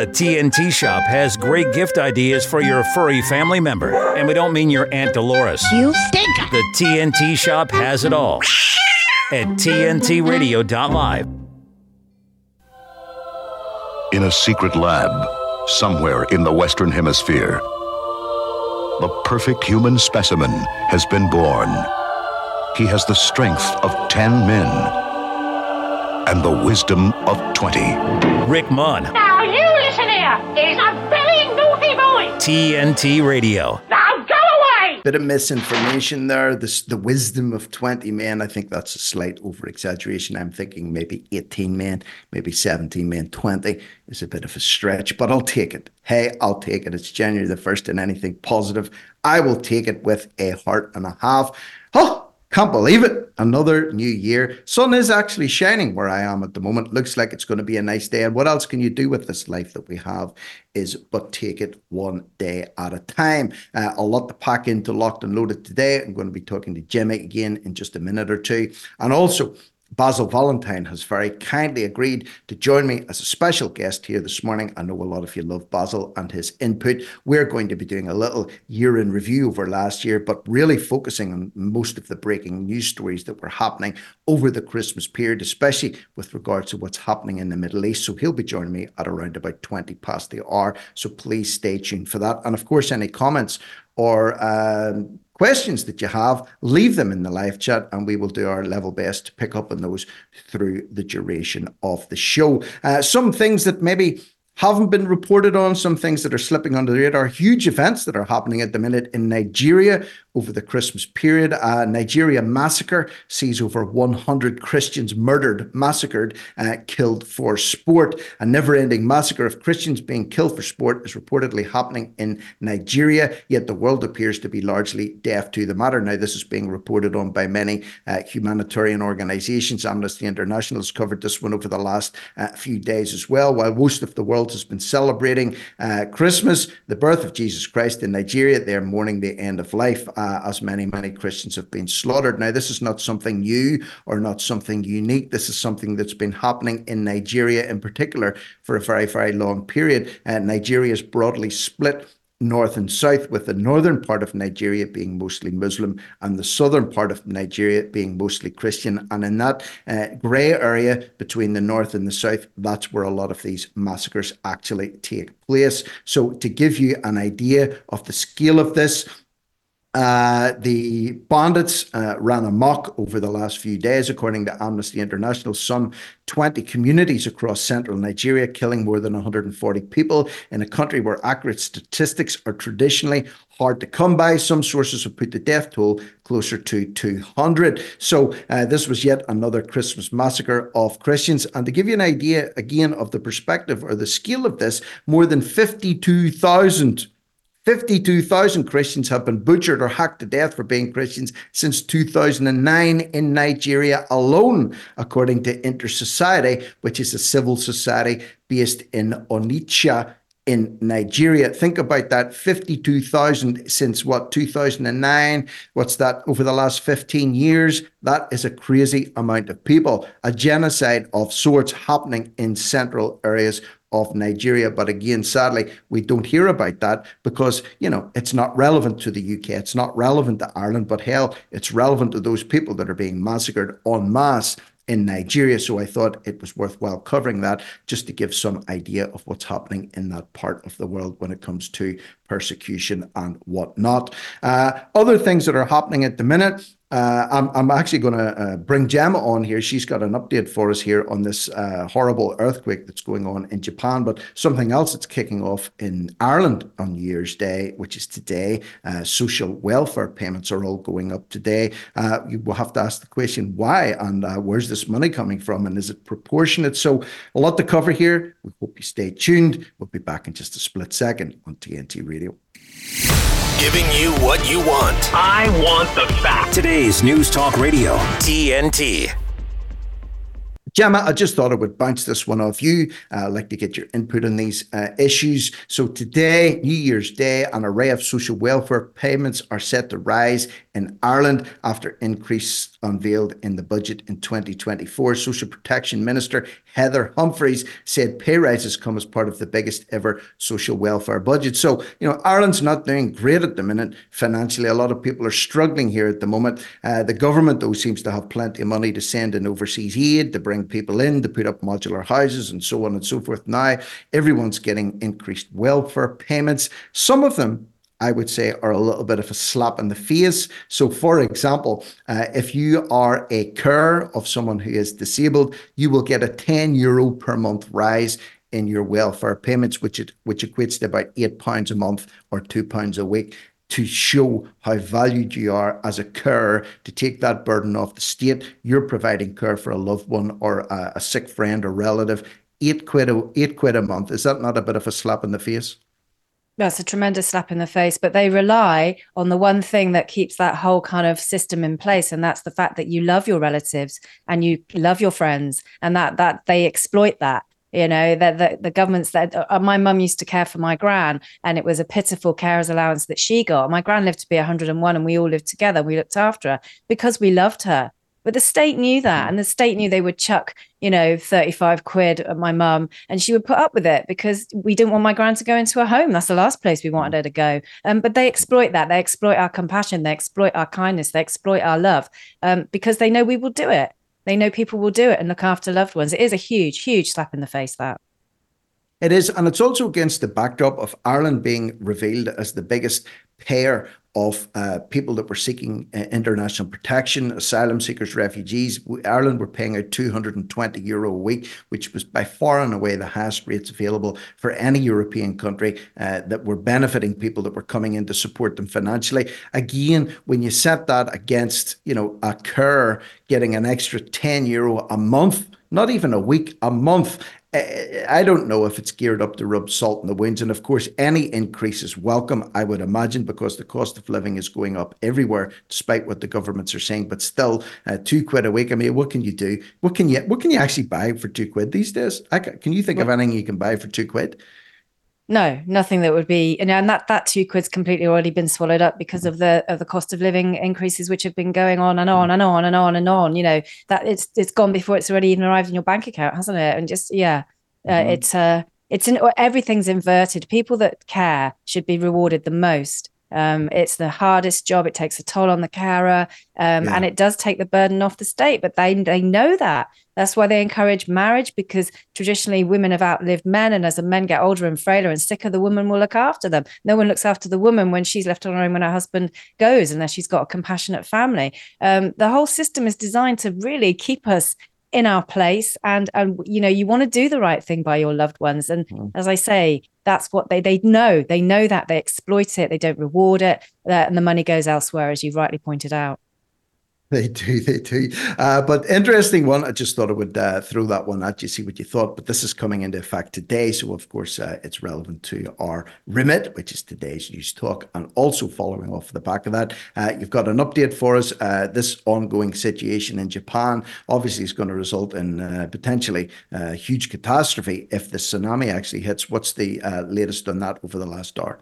The TNT Shop has great gift ideas for your furry family member. And we don't mean your Aunt Dolores. You stink! The TNT Shop has it all at TNTRadio.live. In a secret lab, somewhere in the Western Hemisphere, the perfect human specimen has been born. He has the strength of 10 men and the wisdom of 20. Rick Munn, Now you listen here. He's a very naughty boy. TNT Radio. Now go away. Bit of misinformation there. This the wisdom of 20 men. I think that's a slight over exaggeration. I'm thinking maybe 18 men, maybe 17 men. 20 is a bit of a stretch, but I'll take it. Hey, I'll take it. It's January the 1st and anything positive. I will take it with a heart and a half. Oh, can't believe it. Another new year. Sun is actually shining where I am at the moment. Looks like it's going to be a nice day. And what else can you do with this life that we have is but take it one day at a time. Uh, a lot to pack into Locked and Loaded today. I'm going to be talking to Jimmy again in just a minute or two. And also, Basil Valentine has very kindly agreed to join me as a special guest here this morning. I know a lot of you love Basil and his input. We're going to be doing a little year in review over last year, but really focusing on most of the breaking news stories that were happening over the Christmas period, especially with regards to what's happening in the Middle East. So he'll be joining me at around about 20 past the hour. So please stay tuned for that. And of course, any comments or um, questions that you have, leave them in the live chat and we will do our level best to pick up on those through the duration of the show. Uh, some things that maybe haven't been reported on, some things that are slipping under the radar, huge events that are happening at the minute in Nigeria over the Christmas period. A Nigeria massacre sees over 100 Christians murdered, massacred, uh, killed for sport. A never ending massacre of Christians being killed for sport is reportedly happening in Nigeria, yet the world appears to be largely deaf to the matter. Now, this is being reported on by many uh, humanitarian organizations. Amnesty International has covered this one over the last uh, few days as well. While most of the world has been celebrating uh, Christmas, the birth of Jesus Christ in Nigeria, they're mourning the end of life uh, as many, many Christians have been slaughtered. Now, this is not something new or not something unique. This is something that's been happening in Nigeria in particular for a very, very long period. Uh, Nigeria is broadly split north and south, with the northern part of Nigeria being mostly Muslim and the southern part of Nigeria being mostly Christian. And in that uh, grey area between the north and the south, that's where a lot of these massacres actually take place. So, to give you an idea of the scale of this, the bandits uh, ran amok over the last few days, according to Amnesty International. Some 20 communities across central Nigeria, killing more than 140 people in a country where accurate statistics are traditionally hard to come by. Some sources have put the death toll closer to 200. So, uh, this was yet another Christmas massacre of Christians. And to give you an idea again of the perspective or the scale of this, more than 52,000 52,000 Christians have been butchered or hacked to death for being Christians since 2009 in Nigeria alone, according to Inter-Society, which is a civil society based in Onitsha in Nigeria. Think about that 52,000 since what, 2009? What's that over the last 15 years? That is a crazy amount of people. A genocide of sorts happening in central areas of Nigeria. But again, sadly, we don't hear about that because, you know, it's not relevant to the UK. It's not relevant to Ireland, but hell, it's relevant to those people that are being massacred en masse in Nigeria. So I thought it was worthwhile covering that just to give some idea of what's happening in that part of the world when it comes to persecution and whatnot. Uh, other things that are happening at the minute. Uh, I'm, I'm actually going to uh, bring Gemma on here. She's got an update for us here on this uh, horrible earthquake that's going on in Japan, but something else that's kicking off in Ireland on New Year's Day, which is today. Uh, social welfare payments are all going up today. Uh, you will have to ask the question why and uh, where's this money coming from and is it proportionate? So, a lot to cover here. We hope you stay tuned. We'll be back in just a split second on TNT Radio. Giving you what you want. I want the facts. Today's News Talk Radio, TNT. Gemma, I just thought I would bounce this one off you. Uh, I'd like to get your input on these uh, issues. So, today, New Year's Day, an array of social welfare payments are set to rise in Ireland after increase unveiled in the budget in 2024. Social Protection Minister Heather Humphreys said pay rises come as part of the biggest ever social welfare budget. So, you know, Ireland's not doing great at the minute financially. A lot of people are struggling here at the moment. Uh, the government, though, seems to have plenty of money to send in overseas aid, to bring people in, to put up modular houses, and so on and so forth. Now, everyone's getting increased welfare payments. Some of them I would say, are a little bit of a slap in the face. So, for example, uh, if you are a carer of someone who is disabled, you will get a 10 euro per month rise in your welfare payments, which it, which equates to about eight pounds a month or two pounds a week. To show how valued you are as a carer, to take that burden off the state, you're providing care for a loved one or a, a sick friend or relative. Eight quid, a, eight quid a month. Is that not a bit of a slap in the face? That's a tremendous slap in the face, but they rely on the one thing that keeps that whole kind of system in place, and that's the fact that you love your relatives and you love your friends, and that that they exploit that. You know that the, the governments that uh, my mum used to care for my gran, and it was a pitiful carers allowance that she got. My gran lived to be 101, and we all lived together. We looked after her because we loved her but the state knew that, and the state knew they would chuck, you know, 35 quid at my mum, and she would put up with it because we didn't want my grand to go into a home. That's the last place we wanted her to go. Um, but they exploit that. They exploit our compassion. They exploit our kindness. They exploit our love um, because they know we will do it. They know people will do it and look after loved ones. It is a huge, huge slap in the face, that. It is, and it's also against the backdrop of Ireland being revealed as the biggest payer of uh, people that were seeking uh, international protection, asylum seekers, refugees. Ireland were paying out 220 euro a week, which was by far and away the highest rates available for any European country uh, that were benefiting people that were coming in to support them financially. Again, when you set that against, you know, a cur getting an extra 10 euro a month, not even a week, a month, I don't know if it's geared up to rub salt in the wounds. And of course, any increase is welcome, I would imagine, because the cost of living is going up everywhere, despite what the governments are saying. But still, uh, two quid a week. I mean, what can you do? What can you what can you actually buy for two quid these days? I, can you think well, of anything you can buy for two quid? No, nothing that would be, and, and that that two quid's completely already been swallowed up because of the of the cost of living increases, which have been going on and on and on and on and on. You know that it's it's gone before it's already even arrived in your bank account, hasn't it? And just yeah, uh, mm-hmm. it's uh, it's an, everything's inverted. People that care should be rewarded the most. Um, it's the hardest job. It takes a toll on the carer, um, yeah. and it does take the burden off the state. But they they know that. That's why they encourage marriage because traditionally women have outlived men, and as the men get older and frailer and sicker, the woman will look after them. No one looks after the woman when she's left on her own when her husband goes, unless she's got a compassionate family. Um, the whole system is designed to really keep us in our place and and you know you want to do the right thing by your loved ones and mm. as i say that's what they they know they know that they exploit it they don't reward it uh, and the money goes elsewhere as you rightly pointed out They do, they do. Uh, but interesting one. I just thought I would uh, throw that one at you, see what you thought. But this is coming into effect today, so of course uh, it's relevant to our remit, which is today's news talk, and also following off the back of that, uh, you've got an update for us. Uh, this ongoing situation in Japan obviously is going to result in uh, potentially a huge catastrophe if the tsunami actually hits. What's the latest on that over the last hour?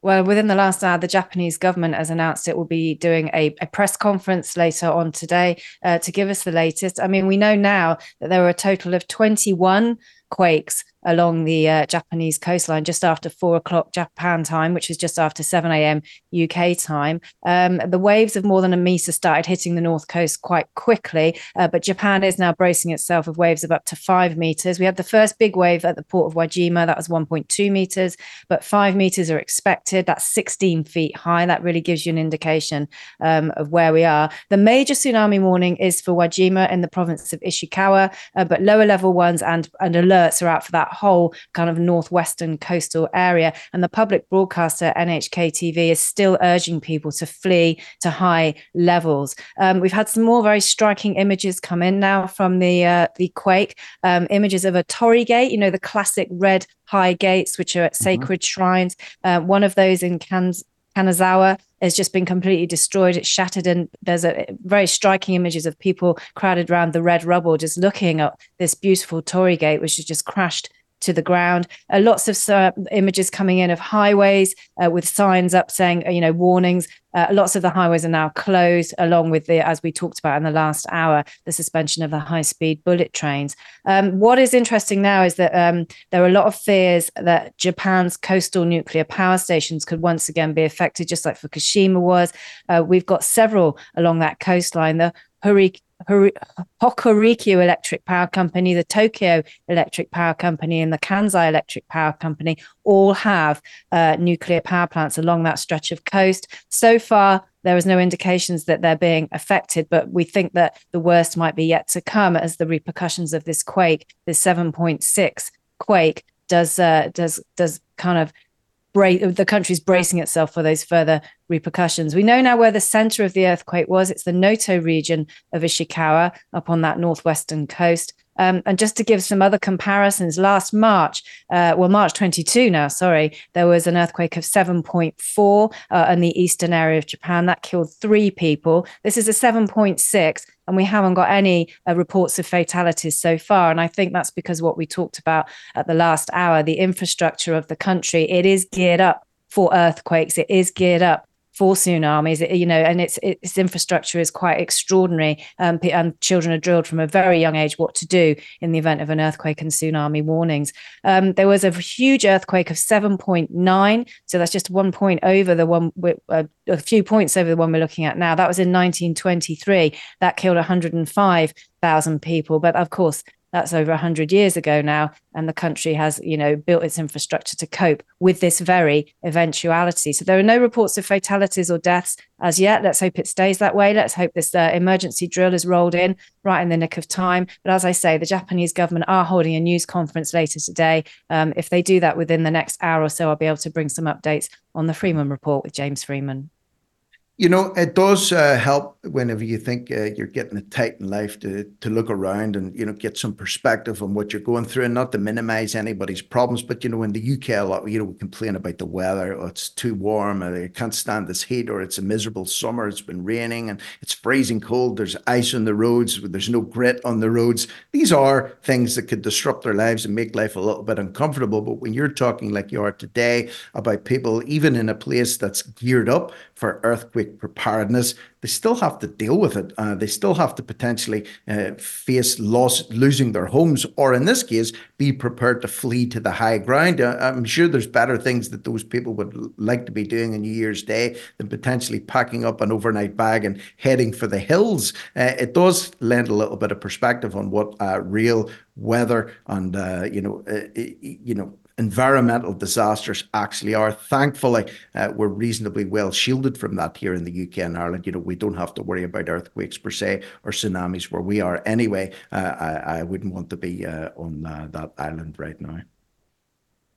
Well, within the last hour, the Japanese government has announced it will be doing a, a press conference later on today uh, to give us the latest. I mean, we know now that there were a total of 21 quakes along the uh, Japanese coastline just after four o'clock Japan time, which is just after 7 a.m. UK time. Um, the waves of more than a meter started hitting the north coast quite quickly, uh, but Japan is now bracing itself with waves of up to five meters. We had the first big wave at the port of Wajima, that was 1.2 meters, but five meters are expected. That's 16 feet high. That really gives you an indication um, of where we are. The major tsunami warning is for Wajima in the province of Ishikawa, uh, but lower level ones and, and alerts are out for that whole kind of northwestern coastal area. And the public broadcaster NHK TV is still urging people to flee to high levels. Um, we've had some more very striking images come in now from the uh, the quake. Um, images of a torii gate, you know, the classic red high gates, which are at mm-hmm. sacred shrines. Uh, one of those in Kanazawa has just been completely destroyed. It's shattered, and there's a very striking images of people crowded around the red rubble, just looking at this beautiful torii gate, which has just crashed to the ground. Uh, lots of uh, images coming in of highways uh, with signs up saying, uh, you know, warnings. Uh, lots of the highways are now closed, along with the, as we talked about in the last hour, the suspension of the high speed bullet trains. Um, what is interesting now is that um, there are a lot of fears that Japan's coastal nuclear power stations could once again be affected, just like Fukushima was. Uh, we've got several along that coastline. The Hurricane Hokuriku Electric Power Company, the Tokyo Electric Power Company, and the Kansai Electric Power Company all have uh, nuclear power plants along that stretch of coast. So far, there is no indications that they're being affected, but we think that the worst might be yet to come as the repercussions of this quake, this 7.6 quake, does uh, does does kind of bra- the country's bracing itself for those further repercussions. We know now where the center of the earthquake was. It's the Noto region of Ishikawa up on that northwestern coast. Um, and just to give some other comparisons, last March, uh, well, March 22 now, sorry, there was an earthquake of 7.4 uh, in the eastern area of Japan. That killed three people. This is a 7.6, and we haven't got any uh, reports of fatalities so far. And I think that's because what we talked about at the last hour, the infrastructure of the country, it is geared up for earthquakes. It is geared up for tsunamis, you know, and its its infrastructure is quite extraordinary. Um, and children are drilled from a very young age what to do in the event of an earthquake and tsunami warnings. Um, there was a huge earthquake of 7.9, so that's just one point over the one, uh, a few points over the one we're looking at now. That was in 1923. That killed 105,000 people, but of course that's over 100 years ago now and the country has you know built its infrastructure to cope with this very eventuality. So there are no reports of fatalities or deaths as yet. Let's hope it stays that way. Let's hope this uh, emergency drill is rolled in right in the nick of time. But as i say the japanese government are holding a news conference later today. Um, if they do that within the next hour or so i'll be able to bring some updates on the freeman report with james freeman you know, it does uh, help whenever you think uh, you're getting it tight in life to to look around and you know get some perspective on what you're going through, and not to minimise anybody's problems. But you know, in the UK, a lot you know we complain about the weather. Oh, it's too warm. or I can't stand this heat, or it's a miserable summer. It's been raining and it's freezing cold. There's ice on the roads. There's no grit on the roads. These are things that could disrupt their lives and make life a little bit uncomfortable. But when you're talking like you are today about people, even in a place that's geared up for earthquake preparedness. They still have to deal with it. Uh, they still have to potentially uh, face loss, losing their homes, or in this case, be prepared to flee to the high ground. Uh, I'm sure there's better things that those people would like to be doing on New Year's Day than potentially packing up an overnight bag and heading for the hills. Uh, it does lend a little bit of perspective on what uh, real weather and uh, you know you know environmental disasters actually are. Thankfully, uh, we're reasonably well shielded from that here in the UK and Ireland. You know, we don't have to worry about earthquakes per se or tsunamis where we are anyway. Uh, I, I, wouldn't want to be uh, on uh, that island right now.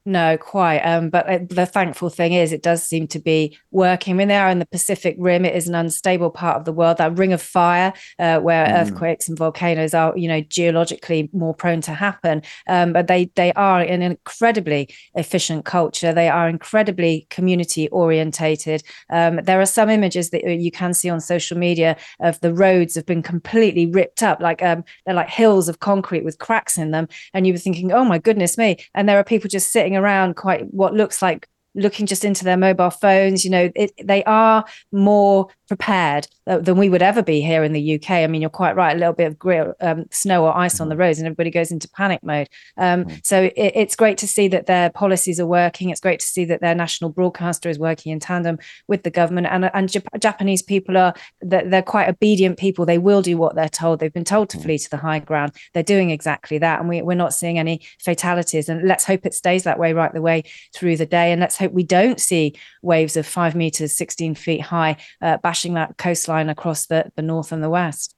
No, quite. Um, but uh, the thankful thing is, it does seem to be working. I mean, they are in the Pacific Rim. It is an unstable part of the world, that ring of fire, uh, where mm. earthquakes and volcanoes are, you know, geologically more prone to happen. Um, but they they are an incredibly efficient culture. They are incredibly community orientated. Um, there are some images that you can see on social media of the roads have been completely ripped up, like um, they're like hills of concrete with cracks in them, and you were thinking, oh my goodness me! And there are people just sitting around quite what looks like looking just into their mobile phones you know it, they are more prepared uh, than we would ever be here in the UK. I mean, you're quite right. A little bit of grill, um, snow or ice on the mm-hmm. roads, and everybody goes into panic mode. Um, mm. So it, it's great to see that their policies are working. It's great to see that their national broadcaster is working in tandem with the government. And and Jap- Japanese people are they're, they're, quite obedient people. They will do what they're told. They've been told to mm. flee to the high ground. They're doing exactly that, and we, we're not seeing any fatalities. And let's hope it stays that way right the way through the day. And let's hope we don't see waves of five meters, 16 feet high, uh, bashing that coastline across the, the north and the west.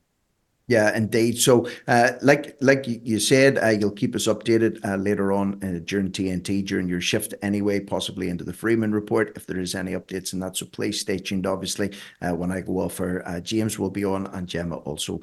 Yeah, indeed. So, uh, like like you said, uh, you'll keep us updated uh, later on uh, during TNT during your shift anyway, possibly into the Freeman report if there is any updates in that. So please stay tuned. Obviously, uh, when I go off for uh, James will be on, and Gemma also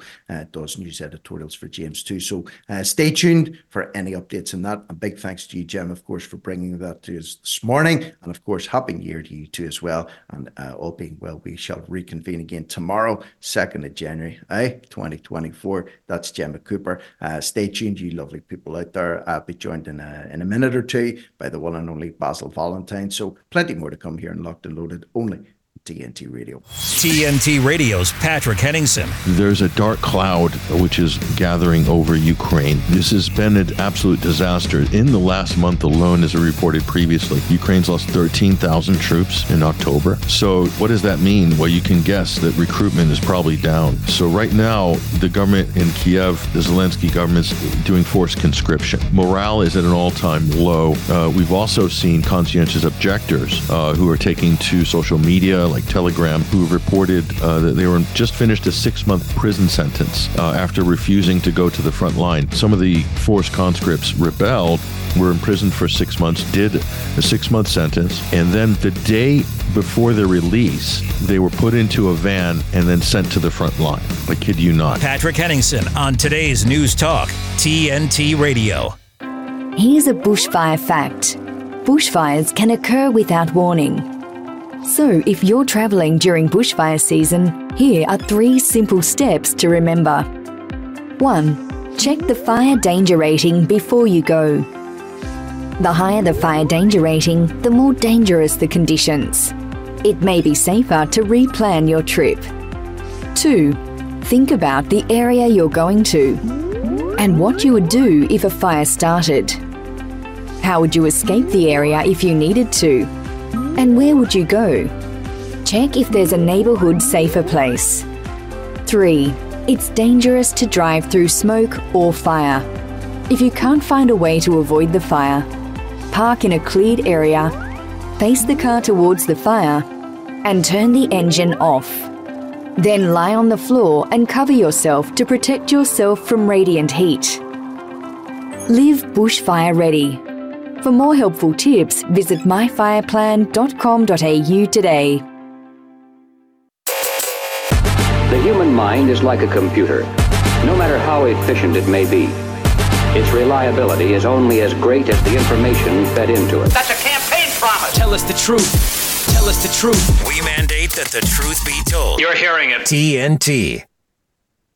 does news editorials for James too. So stay tuned for any updates in that. A big thanks to you, Gemma, of course, for bringing that to us this morning, and of course, happy New Year to you too as well. And all being well, we shall reconvene again tomorrow, second of January, eh, 2020. 2024. That's Gemma Cooper. Uh, stay tuned, you lovely people out there. I'll be joined in a, in a minute or two by the one and only Basil Valentine. So plenty more to come here in Locked and Loaded only TNT Radio. TNT Radio's Patrick Henningsen. There's a dark cloud which is gathering over Ukraine. This has been an absolute disaster. In the last month alone, as I reported previously, Ukraine's lost 13,000 troops in October. So, what does that mean? Well, you can guess that recruitment is probably down. So, right now, the government in Kiev, the Zelensky government's doing forced conscription. Morale is at an all time low. Uh, we've also seen conscientious objectors uh, who are taking to social media like Telegram, who reported uh, that they were just finished a six month prison sentence uh, after refusing to go to the front line. Some of the forced conscripts rebelled, were imprisoned for six months, did a six month sentence, and then the day before their release, they were put into a van and then sent to the front line. I kid you not. Patrick Henningsen on today's News Talk, TNT Radio. Here's a bushfire fact bushfires can occur without warning. So, if you're travelling during bushfire season, here are three simple steps to remember. 1. Check the fire danger rating before you go. The higher the fire danger rating, the more dangerous the conditions. It may be safer to replan your trip. 2. Think about the area you're going to and what you would do if a fire started. How would you escape the area if you needed to? And where would you go? Check if there's a neighbourhood safer place. 3. It's dangerous to drive through smoke or fire. If you can't find a way to avoid the fire, park in a cleared area, face the car towards the fire, and turn the engine off. Then lie on the floor and cover yourself to protect yourself from radiant heat. Live bushfire ready. For more helpful tips, visit myfireplan.com.au today. The human mind is like a computer, no matter how efficient it may be. Its reliability is only as great as the information fed into it. That's a campaign promise. Tell us the truth. Tell us the truth. We mandate that the truth be told. You're hearing it. TNT.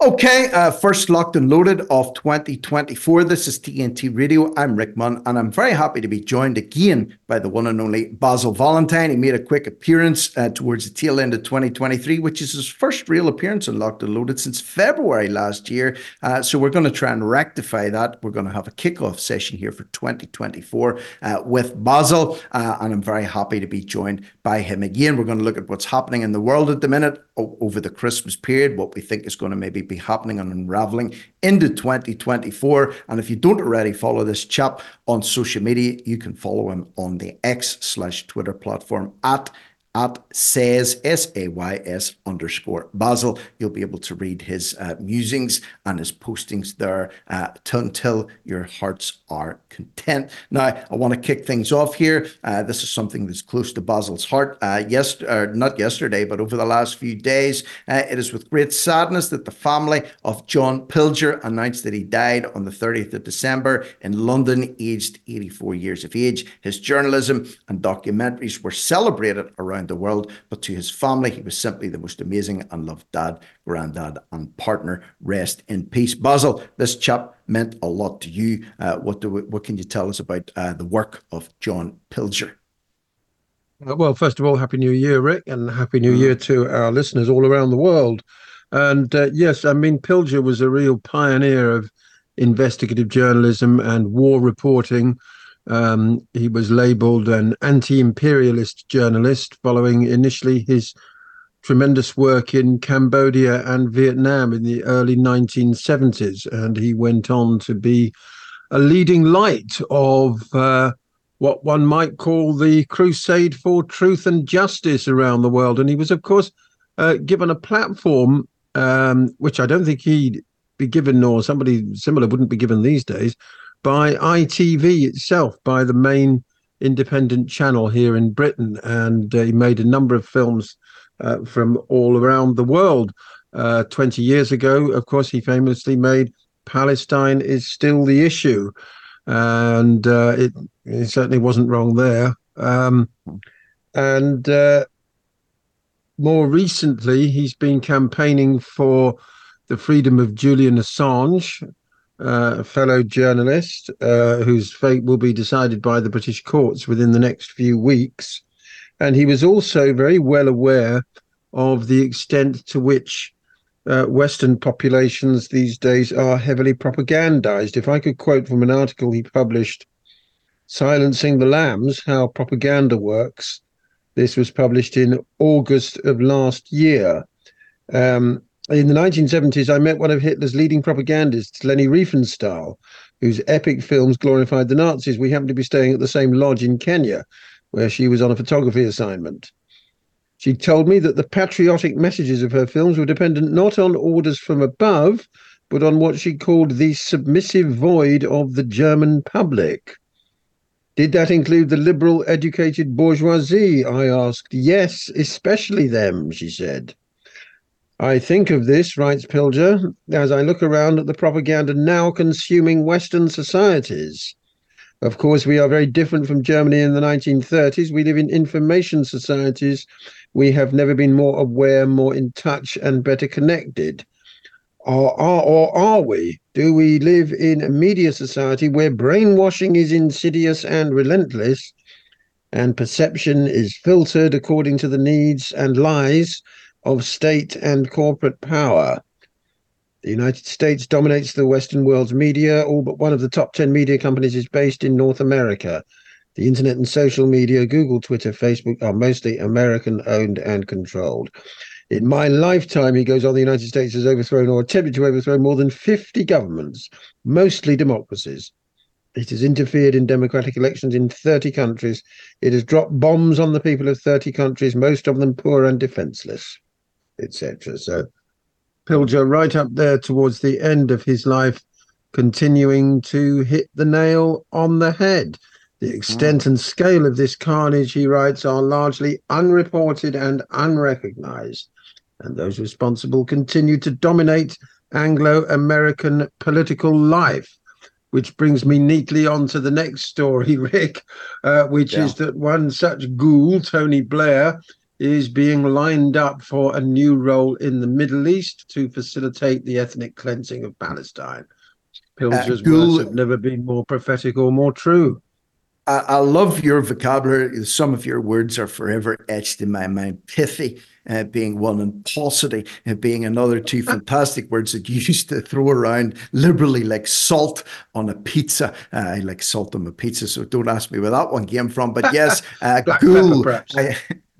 Okay, uh, first locked and loaded of 2024. This is TNT Radio. I'm Rick Munn, and I'm very happy to be joined again by the one and only Basil Valentine. He made a quick appearance uh, towards the tail end of 2023, which is his first real appearance on Locked and Loaded since February last year. Uh, so we're going to try and rectify that. We're going to have a kickoff session here for 2024 uh, with Basil, uh, and I'm very happy to be joined by him again. We're going to look at what's happening in the world at the minute over the Christmas period, what we think is going to maybe be happening and unraveling into 2024. And if you don't already follow this chap on social media, you can follow him on the X slash Twitter platform at at says S A Y S underscore Basil. You'll be able to read his uh, musings and his postings there uh, until your hearts are content. Now, I want to kick things off here. Uh, this is something that's close to Basil's heart. Uh, yes, uh, not yesterday, but over the last few days, uh, it is with great sadness that the family of John Pilger announced that he died on the 30th of December in London, aged 84 years of age. His journalism and documentaries were celebrated around the world, but to his family, he was simply the most amazing and loved dad, granddad, and partner. Rest in peace. Basil, this chap meant a lot to you. Uh, what do we, what can you tell us about uh, the work of John Pilger? Well, first of all, Happy New Year, Rick, and Happy New Year to our listeners all around the world. And uh, yes, I mean, Pilger was a real pioneer of investigative journalism and war reporting. Um, he was labeled an anti imperialist journalist following initially his tremendous work in Cambodia and Vietnam in the early 1970s. And he went on to be a leading light of uh, what one might call the crusade for truth and justice around the world. And he was, of course, uh, given a platform, um, which I don't think he'd be given, or somebody similar wouldn't be given these days, by ITV itself, by the main independent channel here in Britain. And uh, he made a number of films uh, from all around the world. Uh, 20 years ago, of course, he famously made Palestine is Still the Issue. And uh, it, it certainly wasn't wrong there. Um, and uh, more recently, he's been campaigning for the freedom of Julian Assange, uh, a fellow journalist uh, whose fate will be decided by the British courts within the next few weeks. And he was also very well aware of the extent to which uh, Western populations these days are heavily propagandized. If I could quote from an article he published, Silencing the Lambs How Propaganda Works, this was published in August of last year. Um, in the 1970s, I met one of Hitler's leading propagandists, Leni Riefenstahl, whose epic films glorified the Nazis. We happened to be staying at the same lodge in Kenya, where she was on a photography assignment. She told me that the patriotic messages of her films were dependent not on orders from above, but on what she called the submissive void of the German public. Did that include the liberal educated bourgeoisie? I asked. Yes, especially them, she said. I think of this, writes Pilger, as I look around at the propaganda now consuming Western societies. Of course, we are very different from Germany in the 1930s. We live in information societies. We have never been more aware, more in touch, and better connected. Or are, or are we? Do we live in a media society where brainwashing is insidious and relentless, and perception is filtered according to the needs and lies of state and corporate power. The United States dominates the Western world's media. All but one of the top 10 media companies is based in North America. The internet and social media, Google, Twitter, Facebook, are mostly American owned and controlled. In my lifetime, he goes on, the United States has overthrown or attempted to overthrow more than 50 governments, mostly democracies. It has interfered in democratic elections in 30 countries. It has dropped bombs on the people of 30 countries, most of them poor and defenseless etc. So Pilger, right up there towards the end of his life, continuing to hit the nail on the head. The extent mm. and scale of this carnage, he writes, are largely unreported and unrecognized, and those responsible continue to dominate Anglo American political life. Which brings me neatly on to the next story, Rick, uh, which yeah. is that one such ghoul, Tony Blair, is being lined up for a new role in the Middle East to facilitate the ethnic cleansing of Palestine. Pilger's uh, words have never been more prophetic or more true. I, I, love your vocabulary. Some of your words are forever etched in my mind. Pithy uh, being one, and paucity uh, being another two fantastic words that you used to throw around liberally like salt on a pizza. Uh, I like salt on a pizza, so don't ask me where that one came from. But yes, uh, ghoul. I,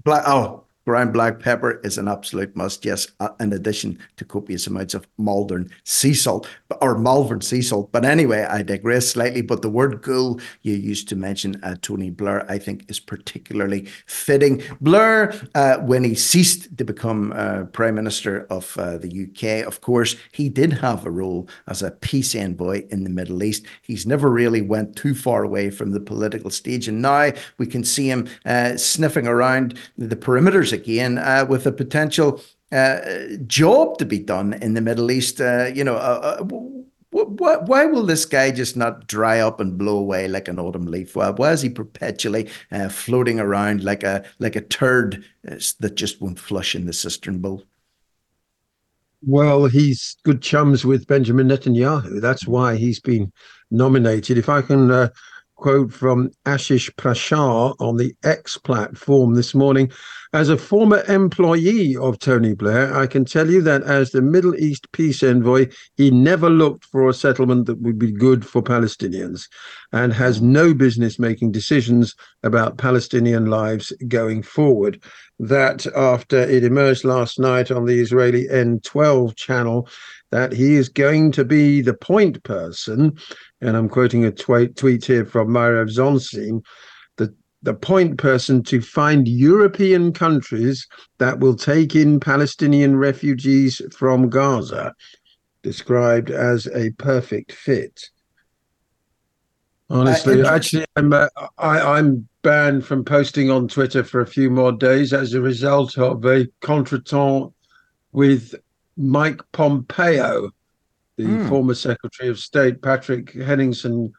Black, oh, ground black pepper is an absolute must, yes, uh, in addition to copious amounts of Malvern sea salt or Malvern sea salt. But anyway, I digress slightly. But the word ghoul you used to mention, uh, Tony Blair, I think is particularly fitting. Blair, uh, when he ceased to become uh, Prime Minister of uh, the UK, of course, he did have a role as a peace envoy in the Middle East. He's never really went too far away from the political stage. And now we can see him uh, sniffing around the perimeters again uh, with a potential uh, job to be done in the Middle East. Uh, you know, uh, uh, why, why will this guy just not dry up and blow away like an autumn leaf? Why, why is he perpetually uh, floating around like a like a turd that just won't flush in the cistern bowl? Well, he's good chums with Benjamin Netanyahu. That's why he's been nominated. If I can uh, quote from Ashish Prashar on the X platform this morning. As a former employee of Tony Blair, I can tell you that as the Middle East peace envoy, he never looked for a settlement that would be good for Palestinians and has no business making decisions about Palestinian lives going forward. That after it emerged last night on the Israeli N12 channel that he is going to be the point person and I'm quoting a tweet, tweet here from Mairav Zonszein, the, the point person to find European countries that will take in Palestinian refugees from Gaza, described as a perfect fit. Honestly, uh, actually, I'm uh, I, I'm banned from posting on Twitter for a few more days as a result of a contretemps with Mike Pompeo, the mm. former Secretary of State Patrick Henningsen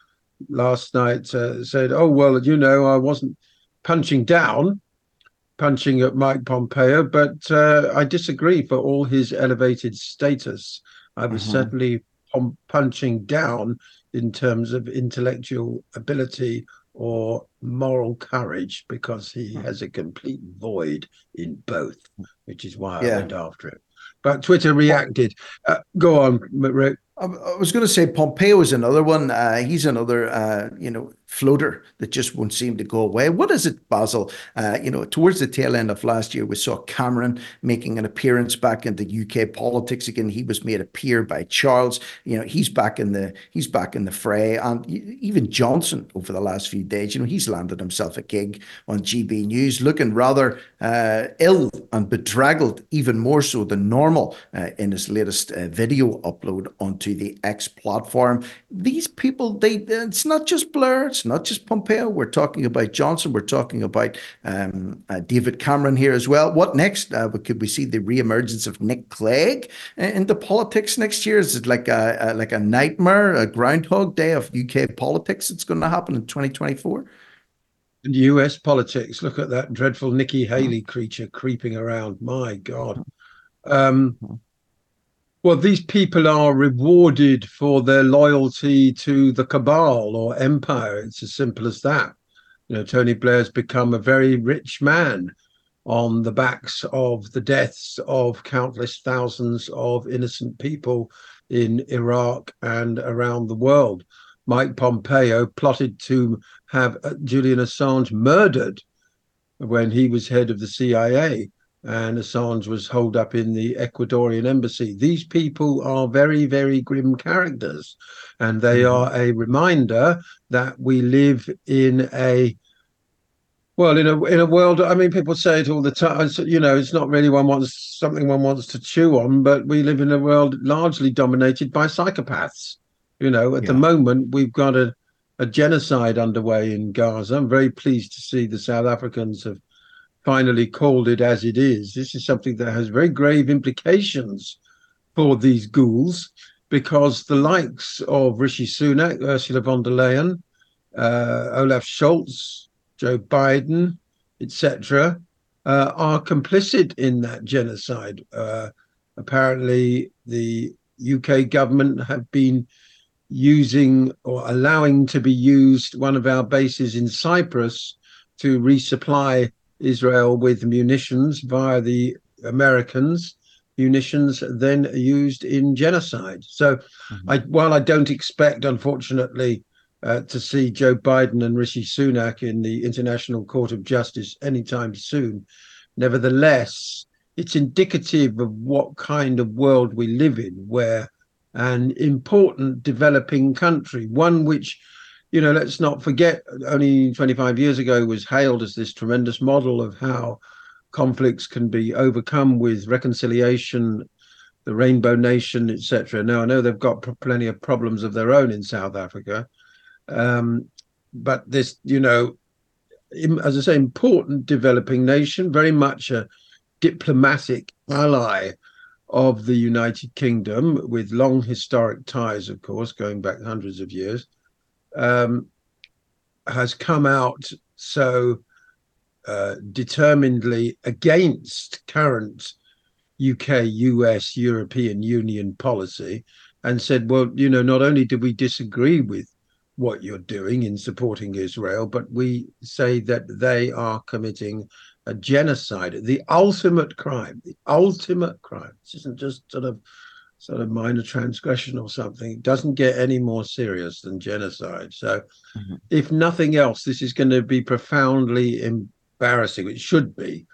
last night uh, said, "Oh well, you know, I wasn't punching down, punching at Mike Pompeo, but uh, I disagree for all his elevated status I was Mhm. certainly pum- punching down in terms of intellectual ability or moral courage because he has a complete void in both, which is why I Yeah. went after it. But Twitter reacted. Uh, go on, Rick. I was going to say Pompeo is another one. Uh, he's another, uh, you know, floater that just won't seem to go away. What is it, Basil? Uh, you know, towards the tail end of last year, we saw Cameron making an appearance back into UK politics again. He was made a peer by Charles. You know, he's back in the he's back in the fray, and even Johnson over the last few days. You know, he's landed himself a gig on GB News, looking rather uh, ill and bedraggled, even more so than normal, uh, in his latest uh, video upload onto the X platform. These people, they it's not just Blair, it's not just Pompeo. We're talking about Johnson. We're talking about um, uh, David Cameron here as well. What next? Uh, could we see the reemergence of Nick Clegg into politics next year? Is it like a, a like a nightmare, a Groundhog Day of UK politics? That's going to happen in 2024. And US politics. Look at that dreadful Nikki Haley creature creeping around. My God. Um, well, these people are rewarded for their loyalty to the cabal or empire. It's as simple as that. You know, Tony Blair's become a very rich man on the backs of the deaths of countless thousands of innocent people in Iraq and around the world. Mike Pompeo plotted to have Julian Assange murdered when he was head of the CIA and Assange was holed up in the Ecuadorian embassy. These people are very, very grim characters, and they mm-hmm. are a reminder that we live in a well, in a in a world. I mean, people say it all the time. You know, it's not really one wants something one wants to chew on, but we live in a world largely dominated by psychopaths. You know, at the moment, we've got a a genocide underway in Gaza. I'm very pleased to see the South Africans have finally called it as it is. This is something that has very grave implications for these ghouls because the likes of Rishi Sunak, Ursula von der Leyen, uh, Olaf Scholz, Joe Biden, etc., uh, are complicit in that genocide. Uh, apparently, the UK government have been using or allowing to be used one of our bases in Cyprus to resupply Israel with munitions via the Americans, munitions then used in genocide. So, I, while I don't expect, unfortunately, uh, to see Joe Biden and Rishi Sunak in the International Court of Justice anytime soon, nevertheless, it's indicative of what kind of world we live in, where an important developing country, one which you know, let's not forget, only 25 years ago was hailed as this tremendous model of how conflicts can be overcome with reconciliation, the Rainbow Nation, etc. Now, I know they've got plenty of problems of their own in South Africa, um, but this, you know, as I say, important developing nation, very much a diplomatic ally of the United Kingdom, with long historic ties, of course, going back hundreds of years um, has come out so uh, determinedly against current UK, US, European Union policy and said, well, you know, not only do we disagree with what you're doing in supporting Israel, but we say that they are committing a genocide, the ultimate crime, the ultimate crime. This isn't just sort of sort of minor transgression or something. It doesn't get any more serious than genocide. So, if nothing else, this is going to be profoundly embarrassing. It should be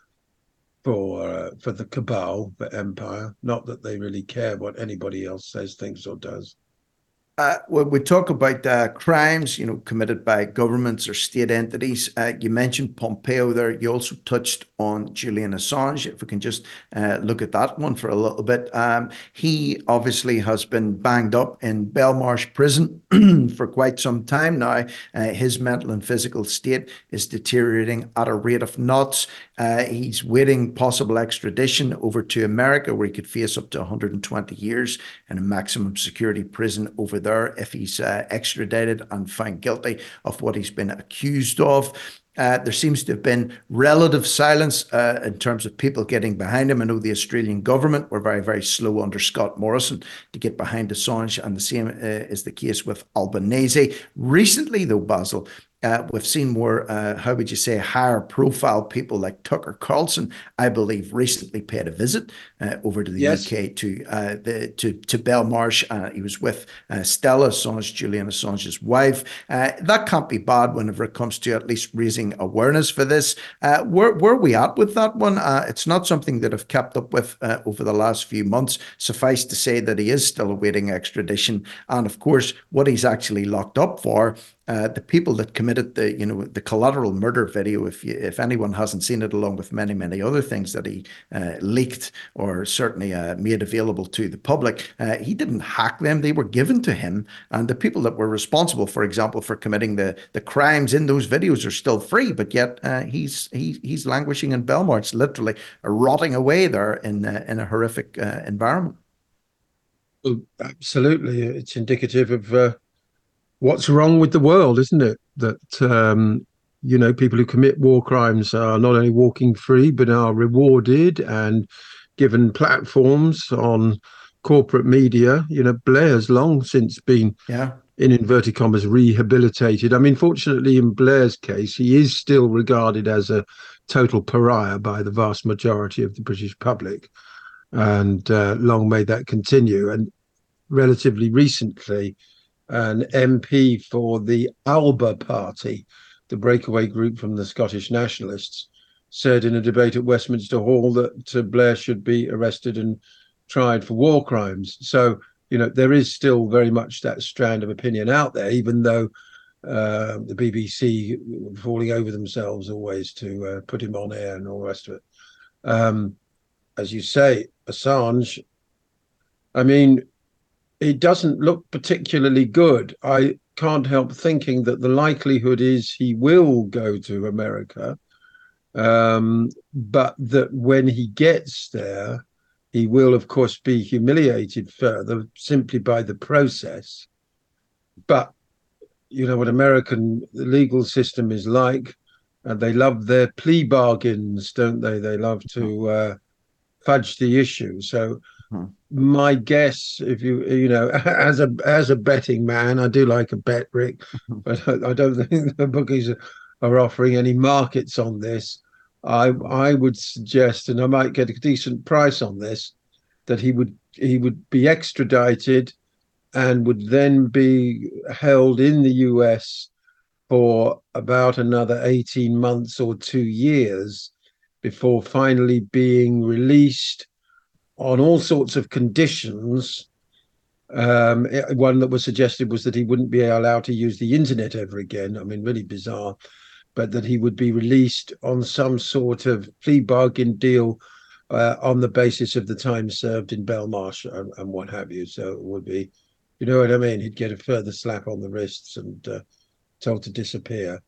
for uh, for the cabal, for empire. Not that they really care what anybody else says, thinks, or does. Uh, when we talk about uh, crimes, you know, committed by governments or state entities, uh, you mentioned Pompeo there. You also touched on Julian Assange. If we can just look at that one for a little bit, um, he obviously has been banged up in Belmarsh prison for quite some time now. His mental and physical state is deteriorating at a rate of knots. Uh, he's waiting possible extradition over to America, where he could face up to 120 years in a maximum security prison over there if he's uh, extradited and found guilty of what he's been accused of. Uh, there seems to have been relative silence uh, in terms of people getting behind him. I know the Australian government were very, very slow under Scott Morrison to get behind Assange, and the same uh, is the case with Albanese. Recently, though, Basil, we've seen more, uh, how would you say, higher profile people like Tucker Carlson, I believe, recently paid a visit uh, over to the. UK to uh, the to to Belmarsh. Uh, he was with uh, Stella Assange, Julian Assange's wife. that can't be bad whenever it comes to at least raising awareness for this. where where are we at with that one? it's not something that I've kept up with over the last few months. Suffice to say that he is still awaiting extradition, and of course, what he's actually locked up for uh, the people that committed the you know the collateral murder video if you, if anyone hasn't seen it along with many many other things that he uh, leaked or certainly uh, made available to the public uh, he didn't hack them. They were given to him. And the people that were responsible for example for committing the the crimes in those videos are still free but yet uh, he's he, he's languishing in Belmarsh literally rotting away there in in a horrific environment. Well, absolutely. It's indicative of what's wrong with the world, isn't it? That um, you know people who commit war crimes are not only walking free but are rewarded and given platforms on corporate media. You know, Blair's long since been yeah. in inverted commas rehabilitated. I mean, fortunately, in Blair's case, he is still regarded as a total pariah by the vast majority of the British public, and uh, long may that continue. And relatively recently an MP for the Alba Party, the breakaway group from the Scottish Nationalists, said in a debate at Westminster Hall that Blair should be arrested and tried for war crimes. So, you know, there is still very much that strand of opinion out there, even though uh, the BBC falling over themselves always to uh, put him on air and all the rest of it. Um, as you say, Assange, I mean, it doesn't look particularly good. I can't help thinking that the likelihood is he will go to America, um, but that when he gets there, he will, of course, be humiliated further simply by the process. But you know what American legal system is like, and they love their plea bargains, don't they? They love to uh, fudge the issue. So Hmm. My guess, if you you know, as a as a betting man, I do like a bet, Rick, but I, I don't think the bookies are offering any markets on this. I I would suggest, and I might get a decent price on this, that he would he would be extradited and would then be held in the US for about another 18 months or two years before finally being released on all sorts of conditions. Um, one that was suggested was that he wouldn't be allowed to use the internet ever again. I mean, really bizarre, but that he would be released on some sort of plea bargain deal uh, on the basis of the time served in Belmarsh and, and, what have you. So it would be, you know what I mean? He'd get a further slap on the wrists and uh, told to disappear.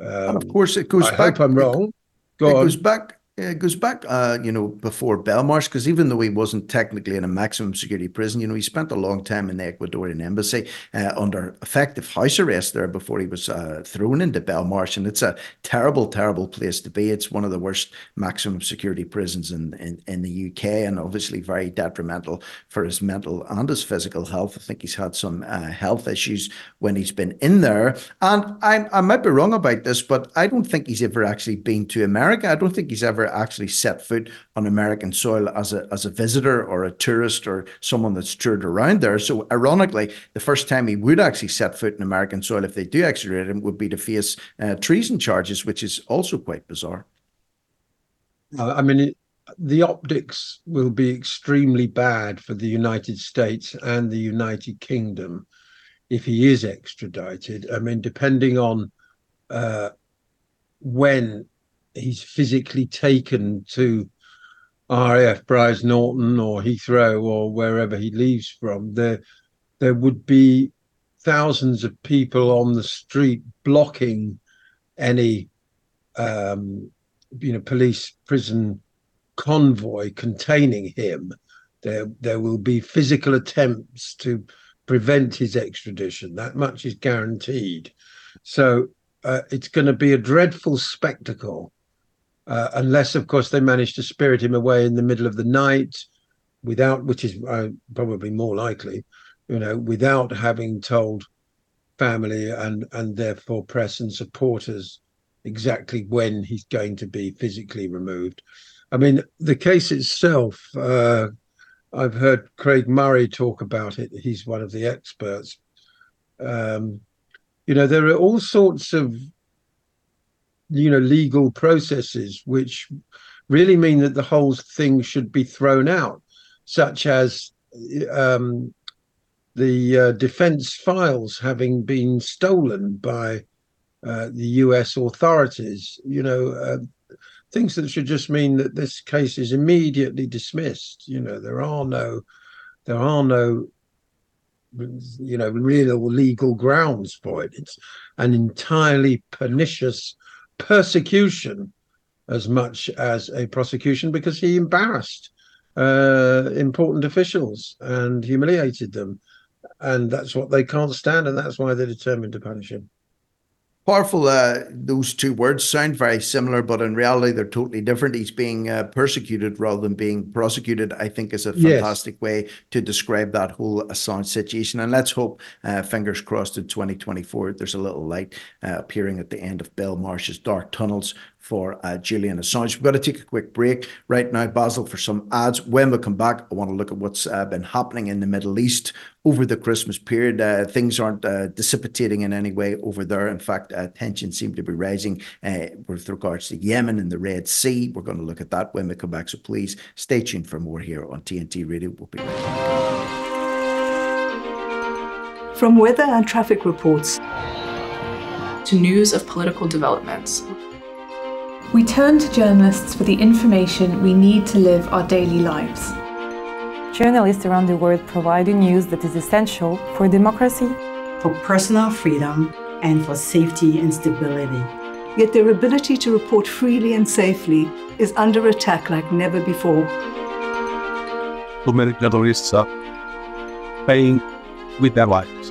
Um, and of course, it goes I back. hope I'm wrong. Go it on. goes back it goes back, uh, you know, before Belmarsh, because even though he wasn't technically in a maximum security prison, you know, he spent a long time in the Ecuadorian embassy uh, under effective house arrest there before he was uh, thrown into Belmarsh. And it's a terrible, terrible place to be. It's one of the worst maximum security prisons in, in, in the UK and obviously very detrimental for his mental and his physical health. I think he's had some uh, health issues when he's been in there. And I, I might be wrong about this, but I don't think he's ever actually been to America. I don't think he's ever ever actually set foot on American soil as a as a visitor or a tourist or someone that's toured around there. So ironically, the first time he would actually set foot in American soil, if they do extradite him, would be to face uh, treason charges, which is also quite bizarre. I mean, the optics will be extremely bad for the United States and the United Kingdom if he is extradited. I mean, depending on uh, when he's physically taken to RAF Brize Norton or Heathrow or wherever he leaves from, there there would be thousands of people on the street blocking any um, you know police prison convoy containing him. There there will be physical attempts to prevent his extradition. That much is guaranteed. So uh, it's going to be a dreadful spectacle, uh, unless, of course, they manage to spirit him away in the middle of the night, without, which is uh, probably more likely, you know, without having told family and and therefore press and supporters exactly when he's going to be physically removed. I mean, the case itself, uh, I've heard Craig Murray talk about it. He's one of the experts. Um, you know, there are all sorts of, you know, legal processes which really mean that the whole thing should be thrown out, such as um, the uh, defense files having been stolen by uh, the US authorities, you know, uh, things that should just mean that this case is immediately dismissed. You know, there are no, there are no, you know, real legal grounds for it. It's an entirely pernicious persecution as much as a prosecution because he embarrassed uh, important officials and humiliated them. And that's what they can't stand, and that's why they're determined to punish him powerful uh, those two words sound very similar but in reality they're totally different he's being uh, persecuted rather than being prosecuted i think is a fantastic yes. way to describe that whole assange situation and let's hope uh, fingers crossed in 2024 there's a little light uh, appearing at the end of Belmarsh's dark tunnels for uh, Julian Assange. We've got to take a quick break right now, Basil, for some ads. When we come back, I want to look at what's uh, been happening in the Middle East over the Christmas period. Uh, things aren't uh, dissipating in any way over there. In fact, uh, tensions seem to be rising uh, with regards to Yemen and the Red Sea. We're going to look at that when we come back. So please stay tuned for more here on TNT Radio. We'll be right back. From weather and traffic reports to news of political developments we turn to journalists for the information we need to live our daily lives. Journalists around the world provide the news that is essential for democracy, for personal freedom, and for safety and stability. Yet their ability to report freely and safely is under attack like never before. Too many journalists are paying with their lives.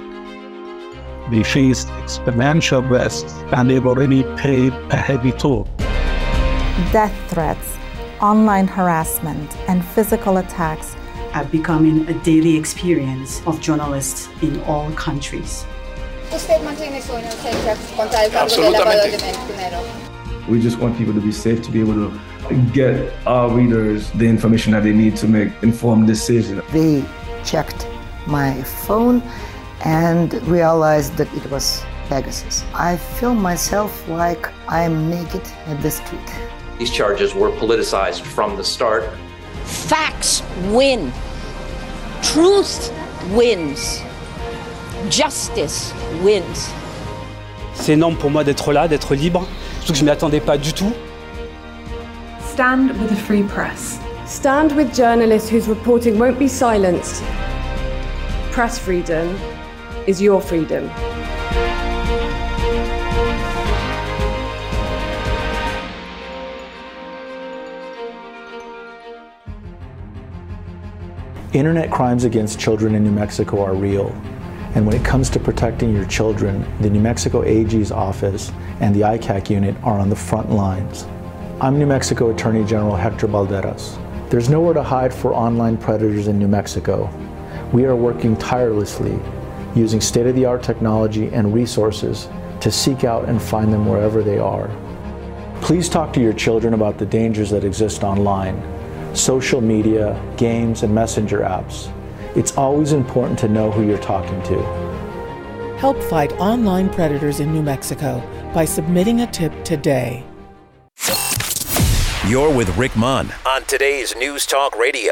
They face exponential risks and they've already paid a heavy toll death threats, online harassment, and physical attacks are becoming a daily experience of journalists in all countries. We just want people to be safe, to be able to get our readers the information that they need to make informed decisions. They checked my phone and realized that it was Pegasus. I feel myself like I'm naked at the street. These charges were politicized from the start. Facts win. Truth wins. Justice wins. C'est énorme pour moi d'être là, d'être libre, surtout que je ne m'y attendais pas du tout. Stand with a free press. Stand with journalists whose reporting won't be silenced. Press freedom is your freedom. Internet crimes against children in New Mexico are real. And when it comes to protecting your children, the New Mexico AG's office and the ICAC unit are on the front lines. I'm New Mexico Attorney General Hector Balderas. There's nowhere to hide for online predators in New Mexico. We are working tirelessly, using state of the art technology and resources to seek out and find them wherever they are. Please talk to your children about the dangers that exist online social media, games, and messenger apps, it's always important to know who you're talking to. Help fight online predators in New Mexico by submitting a tip today. You're with Rick Munn on today's News Talk Radio.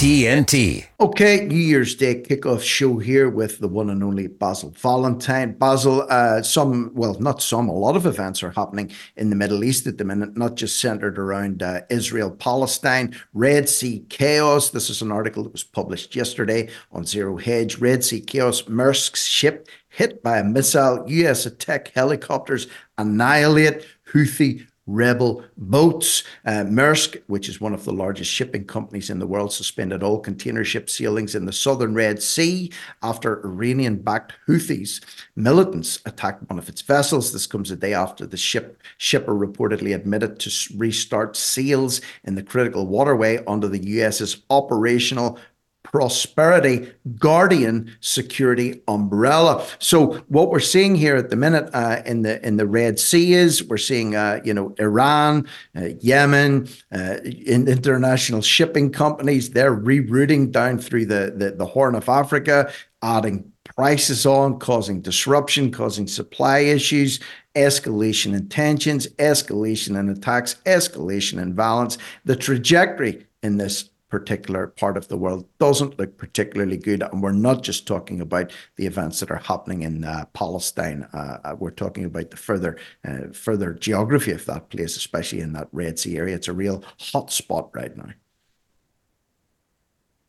TNT. Okay, New Year's Day kickoff show here with the one and only Basil Valentine. Basil, uh, some, well, not some, a lot of events are happening in the Middle East at the minute, not just centered around uh, Israel, Palestine, Red Sea chaos. This is an article that was published yesterday on Zero Hedge. Red Sea chaos, Maersk's ship hit by a missile, US attack helicopters annihilate Houthi rebel boats. Uh, Maersk, which is one of the largest shipping companies in the world, suspended all container ship sailings in the southern Red Sea after Iranian backed Houthis militants attacked one of its vessels. This comes a day after the ship shipper reportedly admitted to restart sails in the critical waterway under the US's operational prosperity guardian security umbrella. So what we're seeing here at the minute uh, in the in the red sea is we're seeing uh, you know iran uh, yemen uh, in international shipping companies they're rerouting down through the, the the horn of africa adding prices on causing disruption causing supply issues escalation in tensions escalation in attacks escalation in violence. The trajectory in this particular part of the world doesn't look particularly good. And we're not just talking about the events that are happening in uh, Palestine. Uh, uh we're talking about the further uh, further geography of that place, especially in that Red Sea area. It's a real hot spot right now.